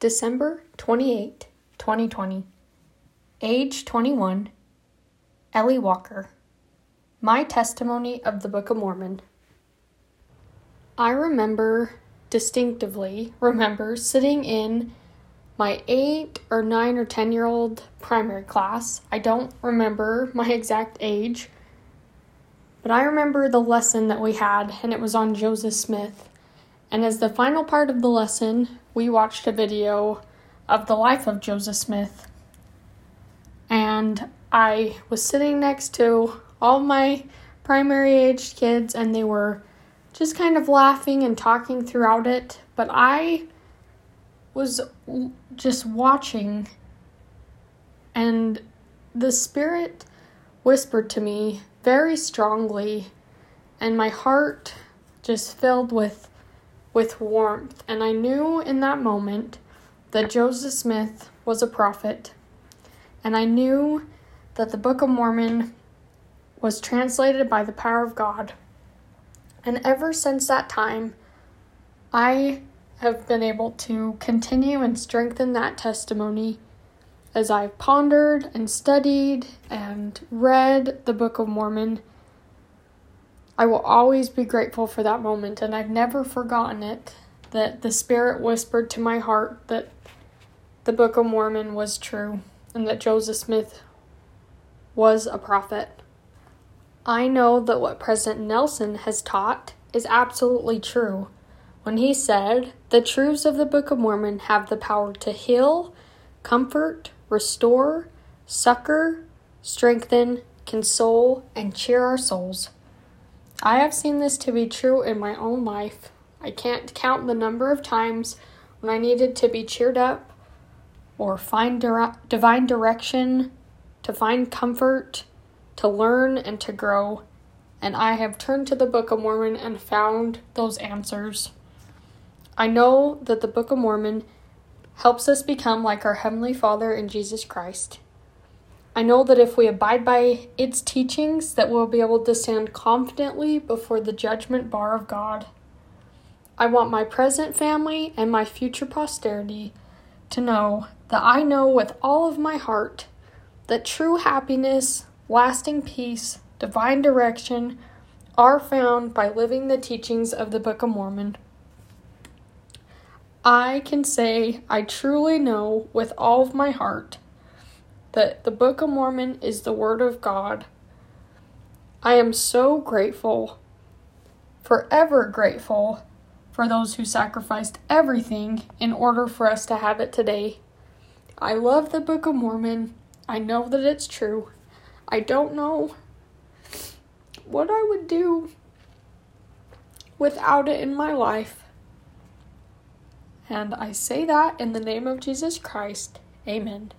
December 28, 2020. Age 21. Ellie Walker. My testimony of the Book of Mormon. I remember distinctively remember sitting in my 8 or 9 or 10 year old primary class. I don't remember my exact age, but I remember the lesson that we had and it was on Joseph Smith. And as the final part of the lesson, we watched a video of the life of Joseph Smith. And I was sitting next to all my primary aged kids, and they were just kind of laughing and talking throughout it. But I was just watching, and the Spirit whispered to me very strongly, and my heart just filled with with warmth, and I knew in that moment that Joseph Smith was a prophet, and I knew that the Book of Mormon was translated by the power of God. And ever since that time, I have been able to continue and strengthen that testimony as I've pondered and studied and read the Book of Mormon I will always be grateful for that moment, and I've never forgotten it. That the Spirit whispered to my heart that the Book of Mormon was true and that Joseph Smith was a prophet. I know that what President Nelson has taught is absolutely true when he said, The truths of the Book of Mormon have the power to heal, comfort, restore, succor, strengthen, console, and cheer our souls. I have seen this to be true in my own life. I can't count the number of times when I needed to be cheered up or find dire- divine direction, to find comfort, to learn, and to grow. And I have turned to the Book of Mormon and found those answers. I know that the Book of Mormon helps us become like our Heavenly Father in Jesus Christ. I know that if we abide by its teachings that we'll be able to stand confidently before the judgment bar of God. I want my present family and my future posterity to know that I know with all of my heart that true happiness, lasting peace, divine direction are found by living the teachings of the Book of Mormon. I can say I truly know with all of my heart that the Book of Mormon is the Word of God. I am so grateful, forever grateful, for those who sacrificed everything in order for us to have it today. I love the Book of Mormon. I know that it's true. I don't know what I would do without it in my life. And I say that in the name of Jesus Christ. Amen.